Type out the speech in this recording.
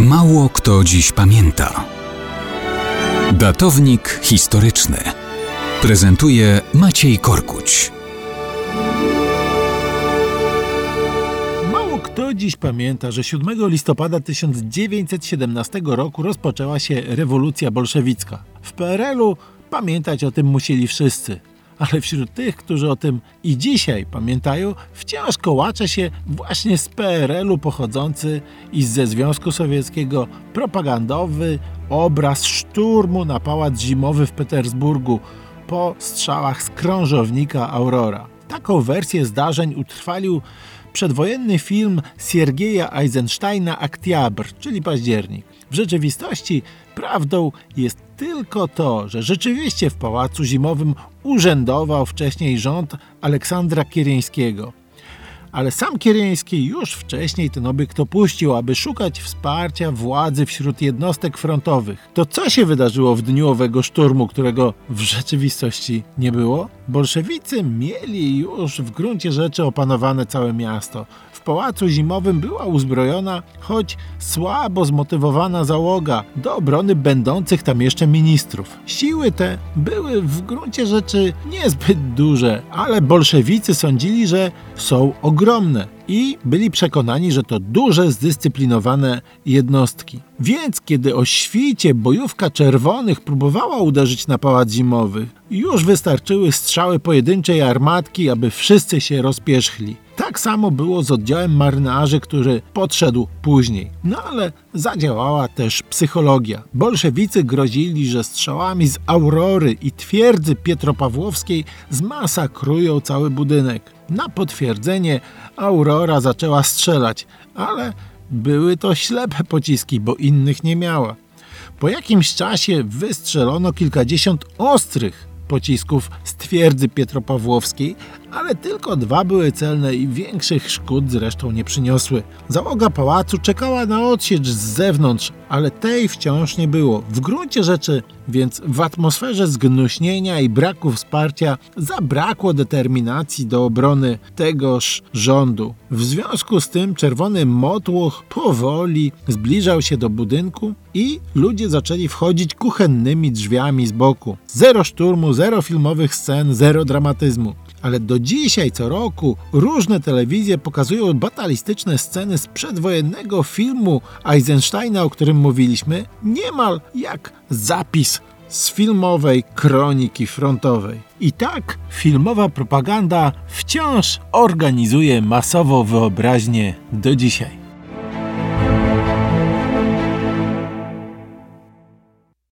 Mało kto dziś pamięta. Datownik historyczny prezentuje Maciej Korkuć. Mało kto dziś pamięta, że 7 listopada 1917 roku rozpoczęła się rewolucja bolszewicka. W PRL-u pamiętać o tym musieli wszyscy ale wśród tych, którzy o tym i dzisiaj pamiętają, wciąż kołacze się właśnie z PRL-u pochodzący i ze Związku Sowieckiego propagandowy obraz szturmu na pałac zimowy w Petersburgu po strzałach z krążownika Aurora. Taką wersję zdarzeń utrwalił przedwojenny film Siergieja Eisensteina Aktiabr, czyli październik. W rzeczywistości prawdą jest tylko to, że rzeczywiście w Pałacu Zimowym urzędował wcześniej rząd Aleksandra Kierieńskiego ale sam Kierieński już wcześniej ten obiekt opuścił, aby szukać wsparcia władzy wśród jednostek frontowych. To co się wydarzyło w dniu owego szturmu, którego w rzeczywistości nie było? Bolszewicy mieli już w gruncie rzeczy opanowane całe miasto. W pałacu zimowym była uzbrojona, choć słabo zmotywowana załoga do obrony będących tam jeszcze ministrów. Siły te były w gruncie rzeczy niezbyt duże, ale bolszewicy sądzili, że są ogromne ogromne i byli przekonani, że to duże, zdyscyplinowane jednostki. Więc kiedy o świcie bojówka czerwonych próbowała uderzyć na pałac zimowy, już wystarczyły strzały pojedynczej armatki, aby wszyscy się rozpierzchli. Tak samo było z oddziałem marynarzy, który podszedł później. No ale zadziałała też psychologia. Bolszewicy grozili, że strzałami z Aurory i twierdzy Pietropawłowskiej zmasakrują cały budynek. Na potwierdzenie Aurora zaczęła strzelać, ale były to ślepe pociski, bo innych nie miała. Po jakimś czasie wystrzelono kilkadziesiąt ostrych pocisków z twierdzy Pietropawłowskiej, ale tylko dwa były celne i większych szkód zresztą nie przyniosły. Załoga pałacu czekała na odsiecz z zewnątrz, ale tej wciąż nie było. W gruncie rzeczy więc w atmosferze zgnuśnienia i braku wsparcia zabrakło determinacji do obrony tegoż rządu. W związku z tym czerwony motłoch powoli zbliżał się do budynku i ludzie zaczęli wchodzić kuchennymi drzwiami z boku. Zero szturmu, zero filmowych scen, zero dramatyzmu ale do dzisiaj co roku różne telewizje pokazują batalistyczne sceny z przedwojennego filmu Eisensteina, o którym mówiliśmy, niemal jak zapis z filmowej kroniki frontowej. I tak filmowa propaganda wciąż organizuje masową wyobraźnię do dzisiaj.